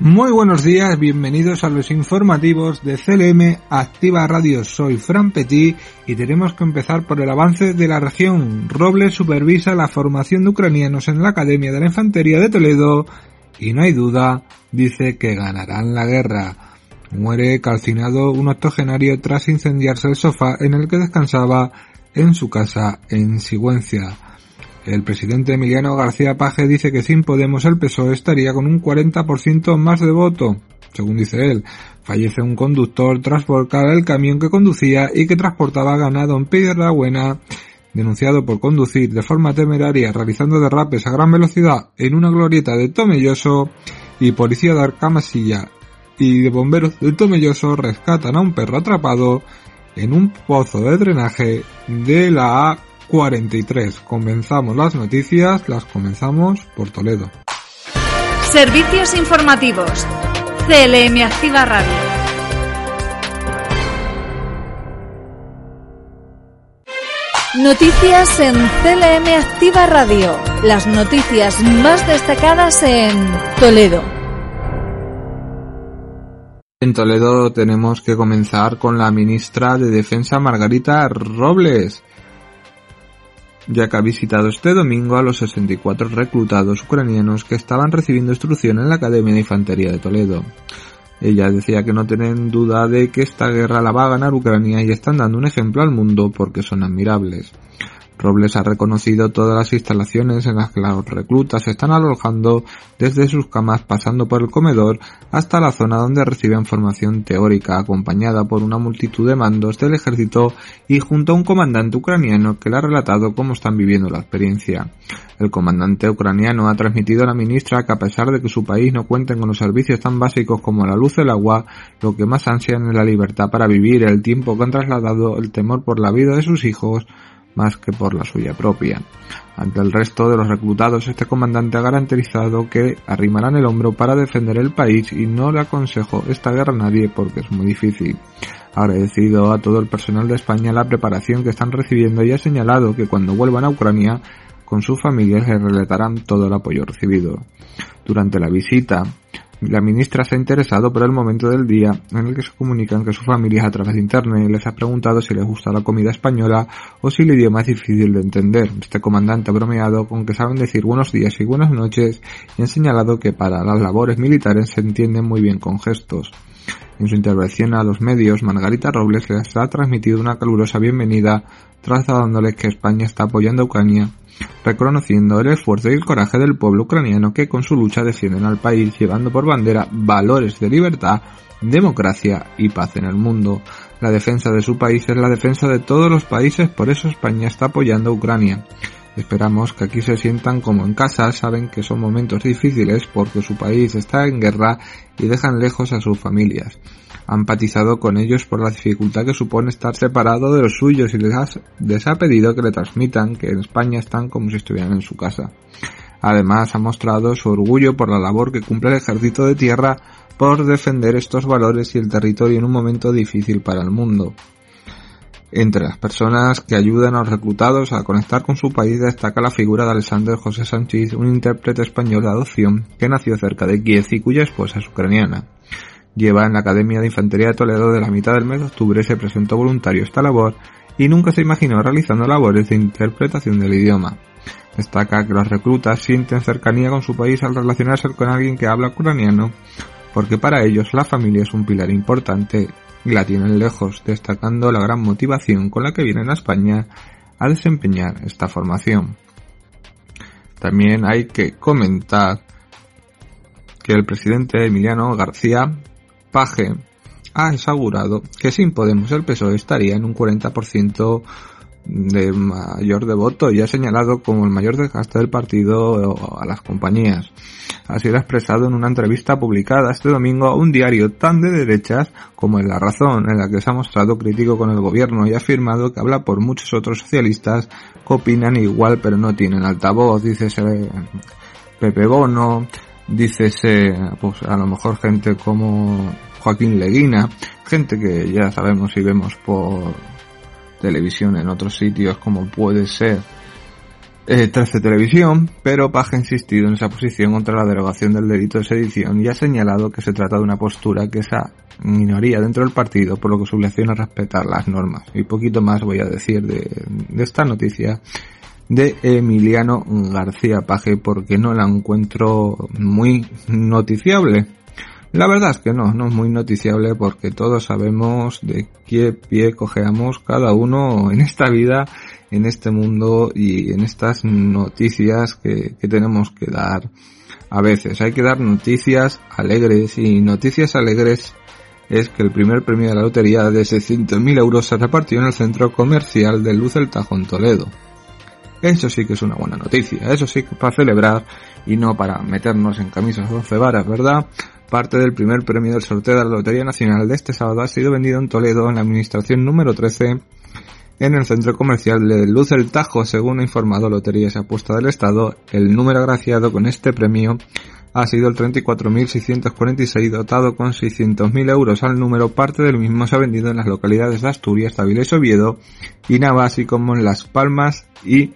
Muy buenos días, bienvenidos a los informativos de CLM Activa Radio. Soy Fran Petit y tenemos que empezar por el avance de la región. Robles supervisa la formación de ucranianos en la Academia de la Infantería de Toledo y no hay duda, dice que ganarán la guerra. Muere calcinado un octogenario tras incendiarse el sofá en el que descansaba en su casa en Sigüencia. El presidente Emiliano García Paje dice que sin Podemos el PSOE estaría con un 40% más de voto. Según dice él, fallece un conductor tras volcar el camión que conducía y que transportaba ganado en Piedra Buena, denunciado por conducir de forma temeraria realizando derrapes a gran velocidad en una glorieta de Tomelloso y policía de Arcamasilla y de bomberos de Tomelloso rescatan a un perro atrapado en un pozo de drenaje de la 43. Comenzamos las noticias, las comenzamos por Toledo. Servicios informativos. CLM Activa Radio. Noticias en CLM Activa Radio. Las noticias más destacadas en Toledo. En Toledo tenemos que comenzar con la ministra de Defensa Margarita Robles, ya que ha visitado este domingo a los 64 reclutados ucranianos que estaban recibiendo instrucción en la Academia de Infantería de Toledo. Ella decía que no tienen duda de que esta guerra la va a ganar Ucrania y están dando un ejemplo al mundo porque son admirables. Robles ha reconocido todas las instalaciones en las que los reclutas se están alojando desde sus camas pasando por el comedor hasta la zona donde reciben formación teórica acompañada por una multitud de mandos del ejército y junto a un comandante ucraniano que le ha relatado cómo están viviendo la experiencia. El comandante ucraniano ha transmitido a la ministra que a pesar de que su país no cuente con los servicios tan básicos como la luz y el agua, lo que más ansian es la libertad para vivir el tiempo que han trasladado el temor por la vida de sus hijos más que por la suya propia. Ante el resto de los reclutados, este comandante ha garantizado que arrimarán el hombro para defender el país y no le aconsejo esta guerra a nadie porque es muy difícil. Agradecido a todo el personal de España la preparación que están recibiendo y ha señalado que cuando vuelvan a Ucrania con sus familias les relatarán todo el apoyo recibido. Durante la visita, la ministra se ha interesado por el momento del día en el que se comunican que sus familias a través de internet les ha preguntado si les gusta la comida española o si el idioma es difícil de entender. Este comandante ha bromeado con que saben decir buenos días y buenas noches y han señalado que para las labores militares se entienden muy bien con gestos. En su intervención a los medios, Margarita Robles les ha transmitido una calurosa bienvenida, trasladándoles que España está apoyando a Ucrania reconociendo el esfuerzo y el coraje del pueblo ucraniano que con su lucha defienden al país llevando por bandera valores de libertad, democracia y paz en el mundo. La defensa de su país es la defensa de todos los países, por eso España está apoyando a Ucrania. Esperamos que aquí se sientan como en casa, saben que son momentos difíciles porque su país está en guerra y dejan lejos a sus familias. Han empatizado con ellos por la dificultad que supone estar separado de los suyos y les ha, les ha pedido que le transmitan que en España están como si estuvieran en su casa. Además ha mostrado su orgullo por la labor que cumple el ejército de tierra por defender estos valores y el territorio en un momento difícil para el mundo. Entre las personas que ayudan a los reclutados a conectar con su país destaca la figura de Alexander José Sánchez, un intérprete español de adopción que nació cerca de Kiev y cuya esposa es ucraniana. Lleva en la Academia de Infantería de Toledo de la mitad del mes de octubre se presentó voluntario esta labor y nunca se imaginó realizando labores de interpretación del idioma. Destaca que los reclutas sienten cercanía con su país al relacionarse con alguien que habla ucraniano, porque para ellos la familia es un pilar importante la tienen lejos, destacando la gran motivación con la que vienen a España a desempeñar esta formación. También hay que comentar que el presidente Emiliano García Paje ha asegurado que sin Podemos el PSOE estaría en un 40% de mayor devoto y ha señalado como el mayor desgaste del partido a las compañías. Así lo ha expresado en una entrevista publicada este domingo a un diario tan de derechas como en La Razón, en la que se ha mostrado crítico con el gobierno y ha afirmado que habla por muchos otros socialistas que opinan igual pero no tienen altavoz, dice Pepe Bono, dice pues a lo mejor gente como Joaquín Leguina, gente que ya sabemos y vemos por televisión en otros sitios como puede ser eh, 13 Televisión, pero Page ha insistido en esa posición contra la derogación del delito de sedición y ha señalado que se trata de una postura que esa minoría dentro del partido, por lo que su obligación es respetar las normas. Y poquito más voy a decir de, de esta noticia de Emiliano García Paje porque no la encuentro muy noticiable. La verdad es que no, no es muy noticiable porque todos sabemos de qué pie cojeamos cada uno en esta vida, en este mundo y en estas noticias que, que tenemos que dar a veces. Hay que dar noticias alegres y noticias alegres es que el primer premio de la lotería de 600.000 euros se repartió en el centro comercial de Luz del Tajo en Toledo. Eso sí que es una buena noticia, eso sí que para celebrar y no para meternos en camisas 11 varas, ¿verdad? Parte del primer premio del sorteo de la Lotería Nacional de este sábado ha sido vendido en Toledo en la administración número 13 en el centro comercial de Luz del Tajo, según ha informado Loterías y Apuesta del Estado. El número agraciado con este premio ha sido el 34.646 dotado con 600.000 euros al número. Parte del mismo se ha vendido en las localidades de Asturias, Tabiles, Oviedo y Navas, así como en Las Palmas y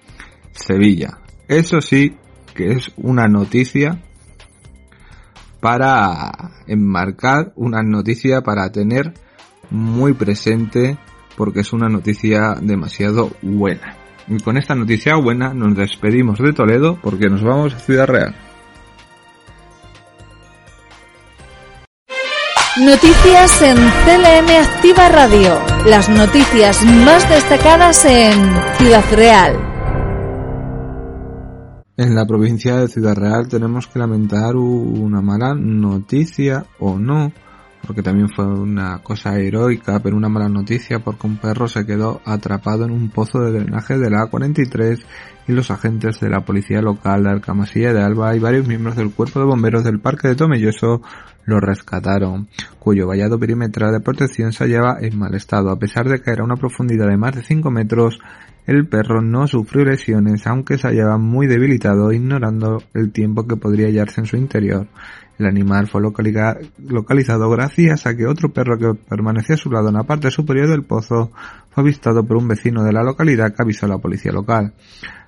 Sevilla. Eso sí que es una noticia para enmarcar, una noticia para tener muy presente porque es una noticia demasiado buena. Y con esta noticia buena nos despedimos de Toledo porque nos vamos a Ciudad Real. Noticias en CLM Activa Radio. Las noticias más destacadas en Ciudad Real. En la provincia de Ciudad Real tenemos que lamentar una mala noticia o no, porque también fue una cosa heroica, pero una mala noticia porque un perro se quedó atrapado en un pozo de drenaje de la A43 y los agentes de la policía local de Alcamasilla de Alba y varios miembros del cuerpo de bomberos del parque de Tomelloso lo rescataron, cuyo vallado perimetral de protección se hallaba en mal estado, a pesar de que era una profundidad de más de 5 metros el perro no sufrió lesiones, aunque se hallaba muy debilitado, ignorando el tiempo que podría hallarse en su interior. El animal fue localizado gracias a que otro perro que permanecía a su lado en la parte superior del pozo fue avistado por un vecino de la localidad que avisó a la policía local.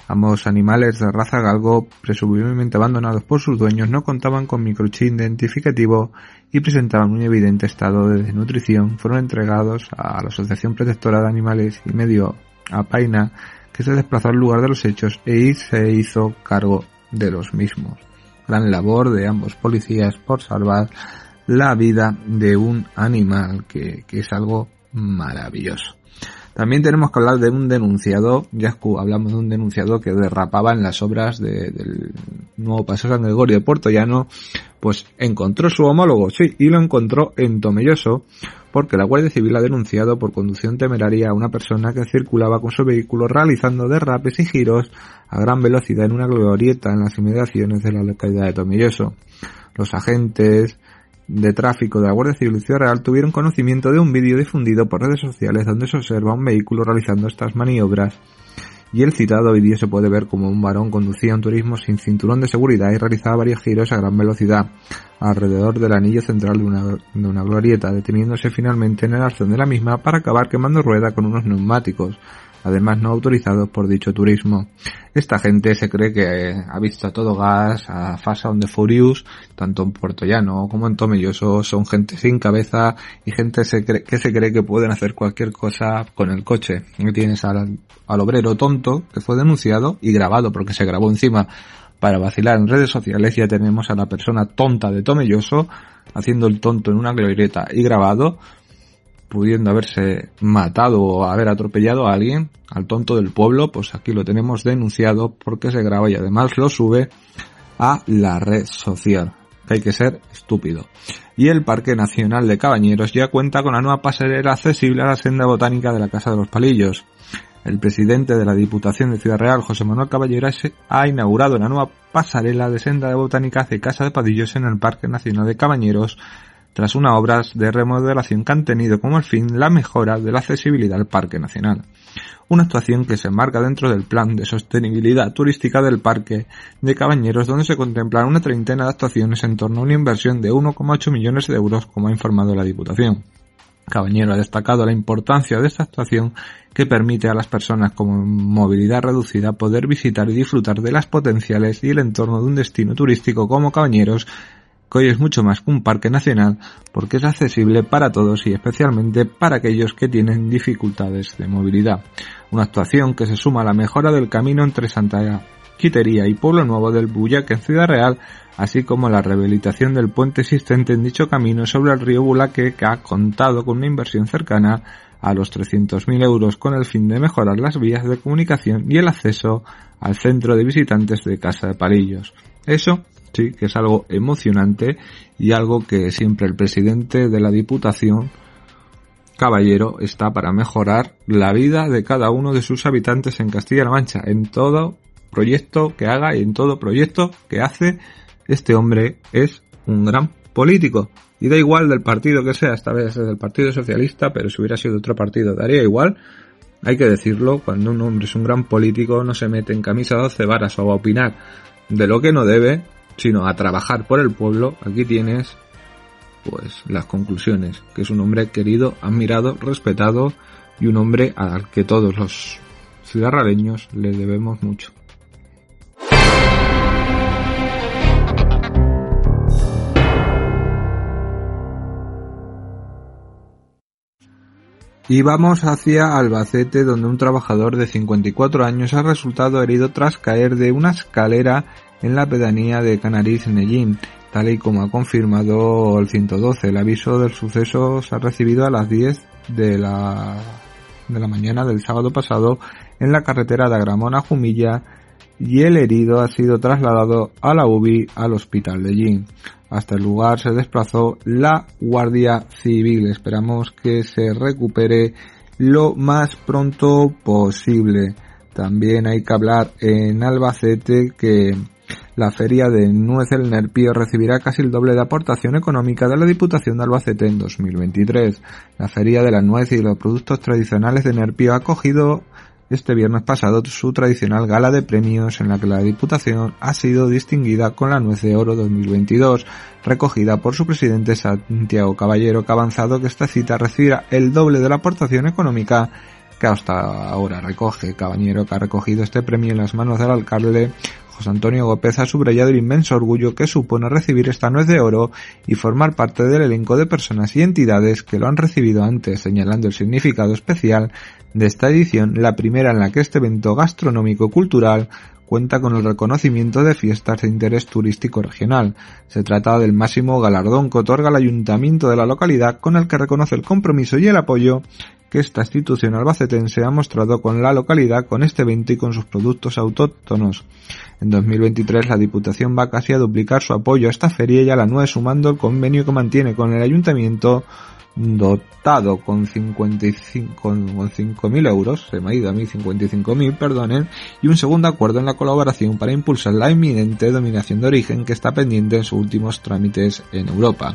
Ambos animales de raza galgo, presumiblemente abandonados por sus dueños, no contaban con microchip identificativo y presentaban un evidente estado de desnutrición. Fueron entregados a la Asociación Protectora de Animales y Medio a Paina, que se desplazó al lugar de los hechos e se hizo cargo de los mismos. Gran labor de ambos policías por salvar la vida de un animal, que, que es algo maravilloso. También tenemos que hablar de un denunciado, ya hablamos de un denunciado que derrapaba en las obras del nuevo Paseo San Gregorio de Puerto Llano, pues encontró su homólogo, sí, y lo encontró en Tomelloso, porque la Guardia Civil ha denunciado por conducción temeraria a una persona que circulaba con su vehículo realizando derrapes y giros a gran velocidad en una glorieta en las inmediaciones de la localidad de Tomelloso. Los agentes de tráfico de la Guardia Civil Ciudad Real tuvieron conocimiento de un vídeo difundido por redes sociales donde se observa un vehículo realizando estas maniobras. Y el citado vídeo se puede ver como un varón conducía un turismo sin cinturón de seguridad y realizaba varios giros a gran velocidad alrededor del anillo central de una, de una glorieta, deteniéndose finalmente en el arcón de la misma para acabar quemando rueda con unos neumáticos además no autorizados por dicho turismo. Esta gente se cree que ha visto a todo gas, a Fast on the Furious, tanto en Puerto Llano como en Tomelloso, son gente sin cabeza y gente que se cree que pueden hacer cualquier cosa con el coche. Y tienes al, al obrero tonto que fue denunciado y grabado porque se grabó encima para vacilar en redes sociales ya tenemos a la persona tonta de Tomelloso haciendo el tonto en una glorieta y grabado pudiendo haberse matado o haber atropellado a alguien, al tonto del pueblo, pues aquí lo tenemos denunciado porque se graba y además lo sube a la red social. hay que ser estúpido. Y el Parque Nacional de Cabañeros ya cuenta con la nueva pasarela accesible a la senda botánica de la Casa de los Palillos. El presidente de la Diputación de Ciudad Real, José Manuel Caballero, ha inaugurado la nueva pasarela de senda de botánica hacia Casa de Padillos en el Parque Nacional de Cabañeros, tras unas obras de remodelación que han tenido como fin la mejora de la accesibilidad al Parque Nacional. Una actuación que se enmarca dentro del plan de sostenibilidad turística del Parque de Cabañeros, donde se contemplan una treintena de actuaciones en torno a una inversión de 1,8 millones de euros, como ha informado la Diputación. Cabañero ha destacado la importancia de esta actuación que permite a las personas con movilidad reducida poder visitar y disfrutar de las potenciales y el entorno de un destino turístico como Cabañeros, que hoy es mucho más que un parque nacional porque es accesible para todos y especialmente para aquellos que tienen dificultades de movilidad. Una actuación que se suma a la mejora del camino entre Santa Quitería y Pueblo Nuevo del Bullaque en Ciudad Real así como la rehabilitación del puente existente en dicho camino sobre el río Bulaque que ha contado con una inversión cercana a los 300.000 euros con el fin de mejorar las vías de comunicación y el acceso al centro de visitantes de Casa de Palillos. Eso sí que es algo emocionante y algo que siempre el presidente de la Diputación Caballero está para mejorar la vida de cada uno de sus habitantes en Castilla-La Mancha en todo proyecto que haga y en todo proyecto que hace este hombre es un gran político. Y da igual del partido que sea, esta vez es del Partido Socialista, pero si hubiera sido otro partido daría igual. Hay que decirlo, cuando un hombre es un gran político no se mete en camisa de 12 varas o a opinar de lo que no debe, sino a trabajar por el pueblo. Aquí tienes pues las conclusiones, que es un hombre querido, admirado, respetado y un hombre al que todos los ciudadanos le debemos mucho. Y vamos hacia Albacete, donde un trabajador de 54 años ha resultado herido tras caer de una escalera en la pedanía de Canariz, Nellín, tal y como ha confirmado el 112. El aviso del suceso se ha recibido a las 10 de la, de la mañana del sábado pasado en la carretera de Agramón a Jumilla y el herido ha sido trasladado a la UBI al hospital de Yin. Hasta el lugar se desplazó la Guardia Civil. Esperamos que se recupere lo más pronto posible. También hay que hablar en Albacete que la feria de Nuez el Nerpio recibirá casi el doble de aportación económica de la Diputación de Albacete en 2023. La feria de la nuez y los productos tradicionales de Nerpio ha acogido este viernes pasado su tradicional gala de premios en la que la Diputación ha sido distinguida con la Nuez de Oro 2022, recogida por su presidente Santiago Caballero, que ha avanzado que esta cita recibirá el doble de la aportación económica que hasta ahora recoge. Caballero que ha recogido este premio en las manos del alcalde José Antonio Gópez ha subrayado el inmenso orgullo que supone recibir esta nuez de oro y formar parte del elenco de personas y entidades que lo han recibido antes, señalando el significado especial de esta edición, la primera en la que este evento gastronómico cultural cuenta con el reconocimiento de fiestas de interés turístico regional. Se trata del máximo galardón que otorga el ayuntamiento de la localidad con el que reconoce el compromiso y el apoyo que esta institución albacetense ha mostrado con la localidad con este evento y con sus productos autóctonos. En 2023 la Diputación va casi a duplicar su apoyo a esta feria y a la nueva sumando el convenio que mantiene con el ayuntamiento dotado con 55 con 5.000 euros, se me ha ido a mí 55.000, perdonen, y un segundo acuerdo en la colaboración para impulsar la inminente dominación de origen que está pendiente en sus últimos trámites en Europa.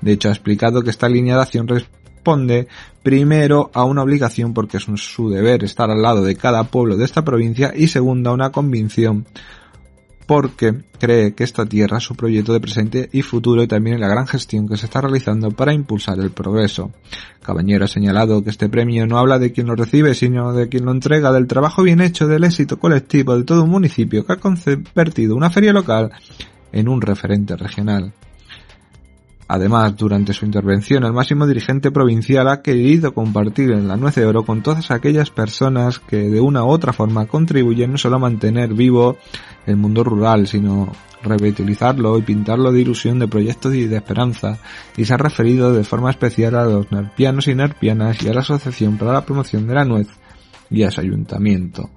De hecho, ha explicado que esta línea de acción responde primero a una obligación porque es su deber estar al lado de cada pueblo de esta provincia y segundo a una convicción porque cree que esta tierra es su proyecto de presente y futuro y también la gran gestión que se está realizando para impulsar el progreso. Cabañero ha señalado que este premio no habla de quien lo recibe, sino de quien lo entrega, del trabajo bien hecho, del éxito colectivo de todo un municipio que ha convertido una feria local en un referente regional. Además, durante su intervención, el máximo dirigente provincial ha querido compartir en la nuez de oro con todas aquellas personas que de una u otra forma contribuyen no solo a mantener vivo el mundo rural, sino revitalizarlo y pintarlo de ilusión de proyectos y de esperanza, y se ha referido de forma especial a los nerpianos y nerpianas y a la Asociación para la Promoción de la Nuez y a su ayuntamiento.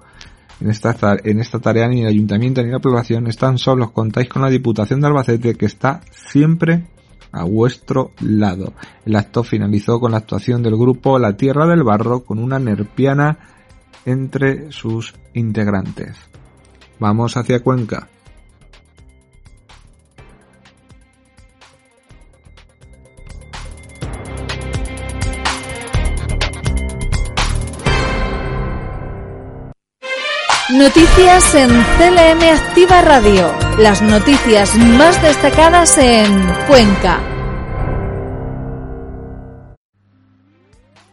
En esta, en esta tarea ni el ayuntamiento ni la población están solos, contáis con la Diputación de Albacete que está siempre a vuestro lado. El acto finalizó con la actuación del grupo La Tierra del Barro con una nerpiana entre sus integrantes. Vamos hacia Cuenca. Noticias en CLM Activa Radio. Las noticias más destacadas en Cuenca.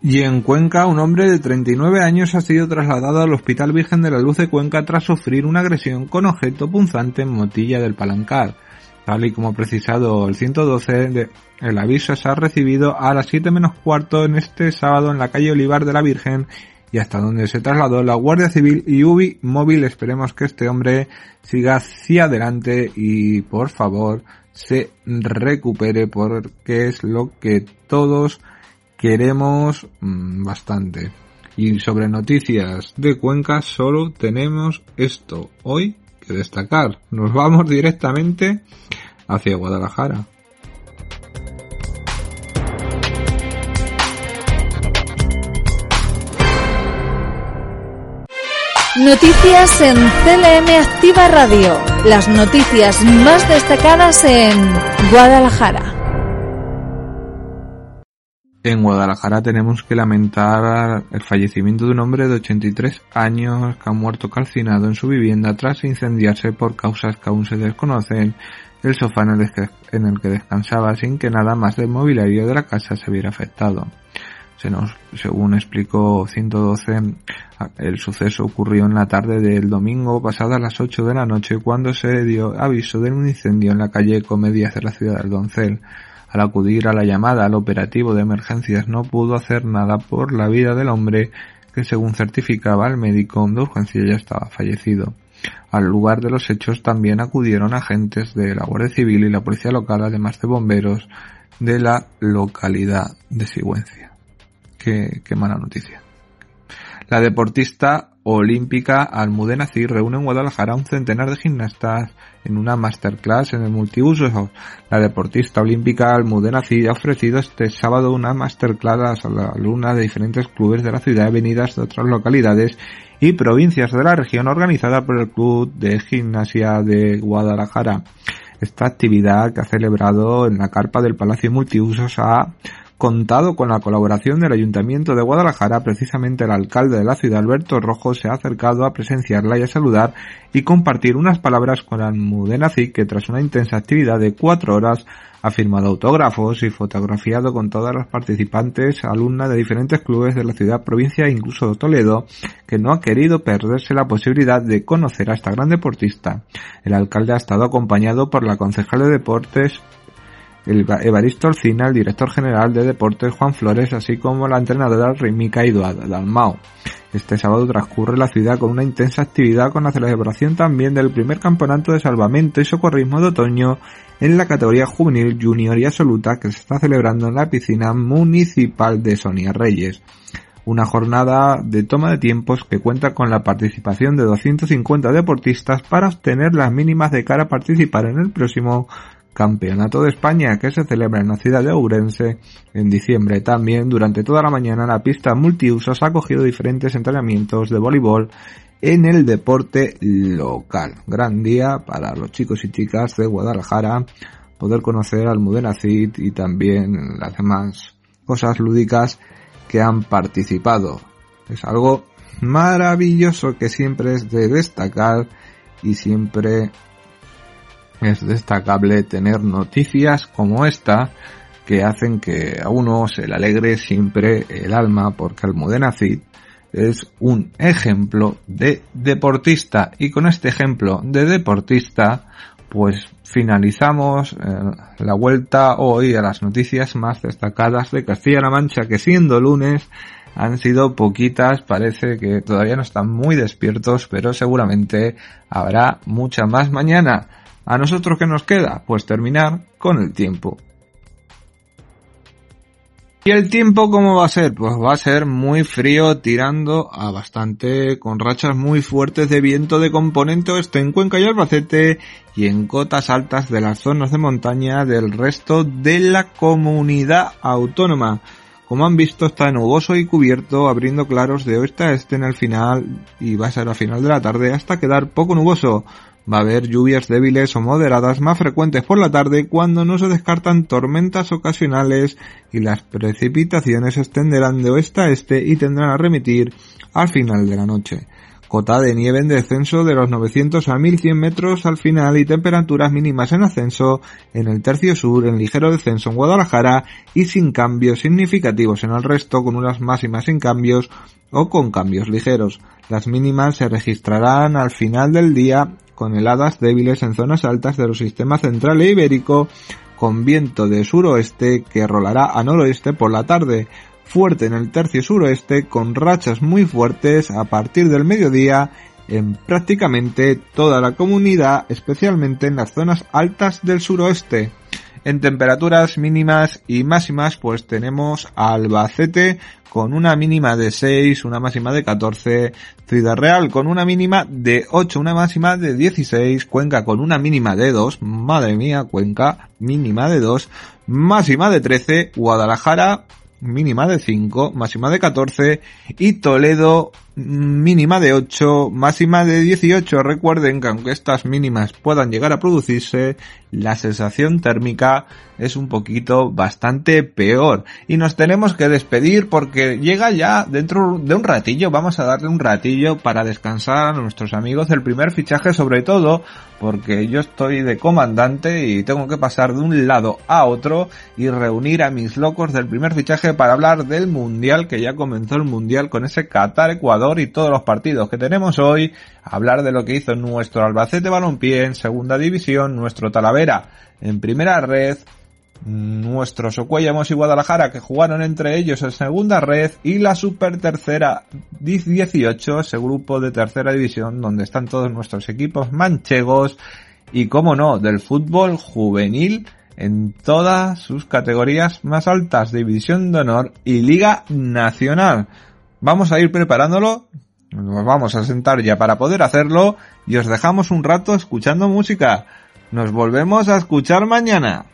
Y en Cuenca, un hombre de 39 años ha sido trasladado al Hospital Virgen de la Luz de Cuenca tras sufrir una agresión con objeto punzante en Motilla del Palancar. Tal y como precisado el 112, el aviso se ha recibido a las 7 menos cuarto en este sábado en la calle Olivar de la Virgen y hasta donde se trasladó la Guardia Civil y UBI móvil. Esperemos que este hombre siga hacia adelante y por favor se recupere porque es lo que todos queremos mm, bastante. Y sobre noticias de Cuenca solo tenemos esto hoy que destacar. Nos vamos directamente hacia Guadalajara. Noticias en CLM Activa Radio. Las noticias más destacadas en Guadalajara. En Guadalajara tenemos que lamentar el fallecimiento de un hombre de 83 años que ha muerto calcinado en su vivienda tras incendiarse por causas que aún se desconocen el sofá en el que descansaba sin que nada más del mobiliario de la casa se viera afectado. Se nos, según explicó 112, el suceso ocurrió en la tarde del domingo pasado a las 8 de la noche cuando se dio aviso de un incendio en la calle Comedias de la ciudad del Doncel. Al acudir a la llamada al operativo de emergencias no pudo hacer nada por la vida del hombre que según certificaba el médico de urgencia ya estaba fallecido. Al lugar de los hechos también acudieron agentes de la Guardia Civil y la Policía Local además de bomberos de la localidad de Sigüencia qué, mala noticia. La deportista olímpica Almudena Cid reúne en Guadalajara un centenar de gimnastas en una masterclass en el multiuso. La deportista olímpica Almudena Cid ha ofrecido este sábado una masterclass a la alumna de diferentes clubes de la ciudad venidas de otras localidades y provincias de la región organizada por el Club de Gimnasia de Guadalajara. Esta actividad que ha celebrado en la carpa del Palacio Multiusos ha contado con la colaboración del Ayuntamiento de Guadalajara, precisamente el alcalde de la ciudad, Alberto Rojo, se ha acercado a presenciarla y a saludar y compartir unas palabras con Almudena Cid, que tras una intensa actividad de cuatro horas ha firmado autógrafos y fotografiado con todas las participantes, alumnas de diferentes clubes de la ciudad, provincia e incluso de Toledo, que no ha querido perderse la posibilidad de conocer a esta gran deportista. El alcalde ha estado acompañado por la concejal de deportes Evaristo Orcina, el director general de deportes Juan Flores, así como la entrenadora Rimica Eduardo Dalmao. Este sábado transcurre la ciudad con una intensa actividad con la celebración también del primer campeonato de salvamento y socorrismo de otoño en la categoría juvenil junior y absoluta que se está celebrando en la piscina municipal de Sonia Reyes. Una jornada de toma de tiempos que cuenta con la participación de 250 deportistas para obtener las mínimas de cara a participar en el próximo Campeonato de España que se celebra en la ciudad de Ourense en diciembre. También durante toda la mañana la pista multiusos ha acogido diferentes entrenamientos de voleibol en el deporte local. Gran día para los chicos y chicas de Guadalajara poder conocer al Mudenacid y también las demás cosas lúdicas que han participado. Es algo maravilloso que siempre es de destacar y siempre es destacable tener noticias como esta que hacen que a uno se le alegre siempre el alma porque Almudena Cid es un ejemplo de deportista y con este ejemplo de deportista pues finalizamos eh, la vuelta hoy a las noticias más destacadas de Castilla-La Mancha que siendo lunes han sido poquitas, parece que todavía no están muy despiertos, pero seguramente habrá mucha más mañana. ¿A nosotros qué nos queda? Pues terminar con el tiempo. ¿Y el tiempo cómo va a ser? Pues va a ser muy frío tirando a bastante con rachas muy fuertes de viento de componente oeste en Cuenca y Albacete y en cotas altas de las zonas de montaña del resto de la comunidad autónoma Como han visto está nuboso y cubierto, abriendo claros de oeste a este en el final y va a ser a final de la tarde hasta quedar poco nuboso. Va a haber lluvias débiles o moderadas más frecuentes por la tarde cuando no se descartan tormentas ocasionales y las precipitaciones extenderán de oeste a este y tendrán a remitir al final de la noche. Cota de nieve en descenso de los 900 a 1100 metros al final y temperaturas mínimas en ascenso en el tercio sur, en ligero descenso en Guadalajara y sin cambios significativos en el resto con unas máximas sin cambios o con cambios ligeros. Las mínimas se registrarán al final del día con heladas débiles en zonas altas de los sistemas central e ibérico, con viento de suroeste que rolará a noroeste por la tarde, fuerte en el tercio suroeste, con rachas muy fuertes a partir del mediodía en prácticamente toda la comunidad, especialmente en las zonas altas del suroeste. En temperaturas mínimas y máximas pues tenemos Albacete con una mínima de 6, una máxima de 14, Ciudad Real con una mínima de 8, una máxima de 16, Cuenca con una mínima de 2, madre mía, Cuenca mínima de 2, máxima de 13, Guadalajara mínima de 5, máxima de 14 y Toledo mínima de 8, máxima de 18. Recuerden que aunque estas mínimas puedan llegar a producirse, la sensación térmica es un poquito bastante peor. Y nos tenemos que despedir porque llega ya dentro de un ratillo, vamos a darle un ratillo para descansar a nuestros amigos del primer fichaje sobre todo porque yo estoy de comandante y tengo que pasar de un lado a otro y reunir a mis locos del primer fichaje para hablar del mundial que ya comenzó el mundial con ese Qatar Ecuador y todos los partidos que tenemos hoy, hablar de lo que hizo nuestro Albacete Balompié en segunda división, nuestro Talavera en primera red, nuestros Ocuellamos y Guadalajara que jugaron entre ellos en segunda red y la super tercera 18, ese grupo de tercera división donde están todos nuestros equipos manchegos y como no, del fútbol juvenil en todas sus categorías más altas, división de honor y liga nacional. Vamos a ir preparándolo, nos vamos a sentar ya para poder hacerlo y os dejamos un rato escuchando música. Nos volvemos a escuchar mañana.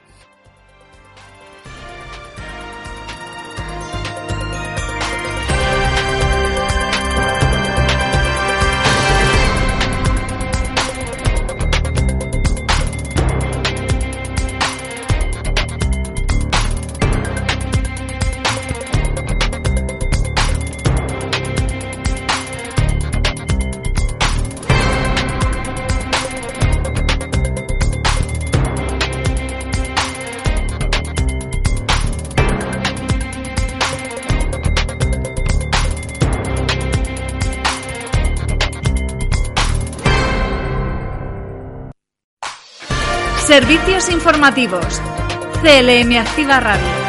Informativos. CLM Activa Radio.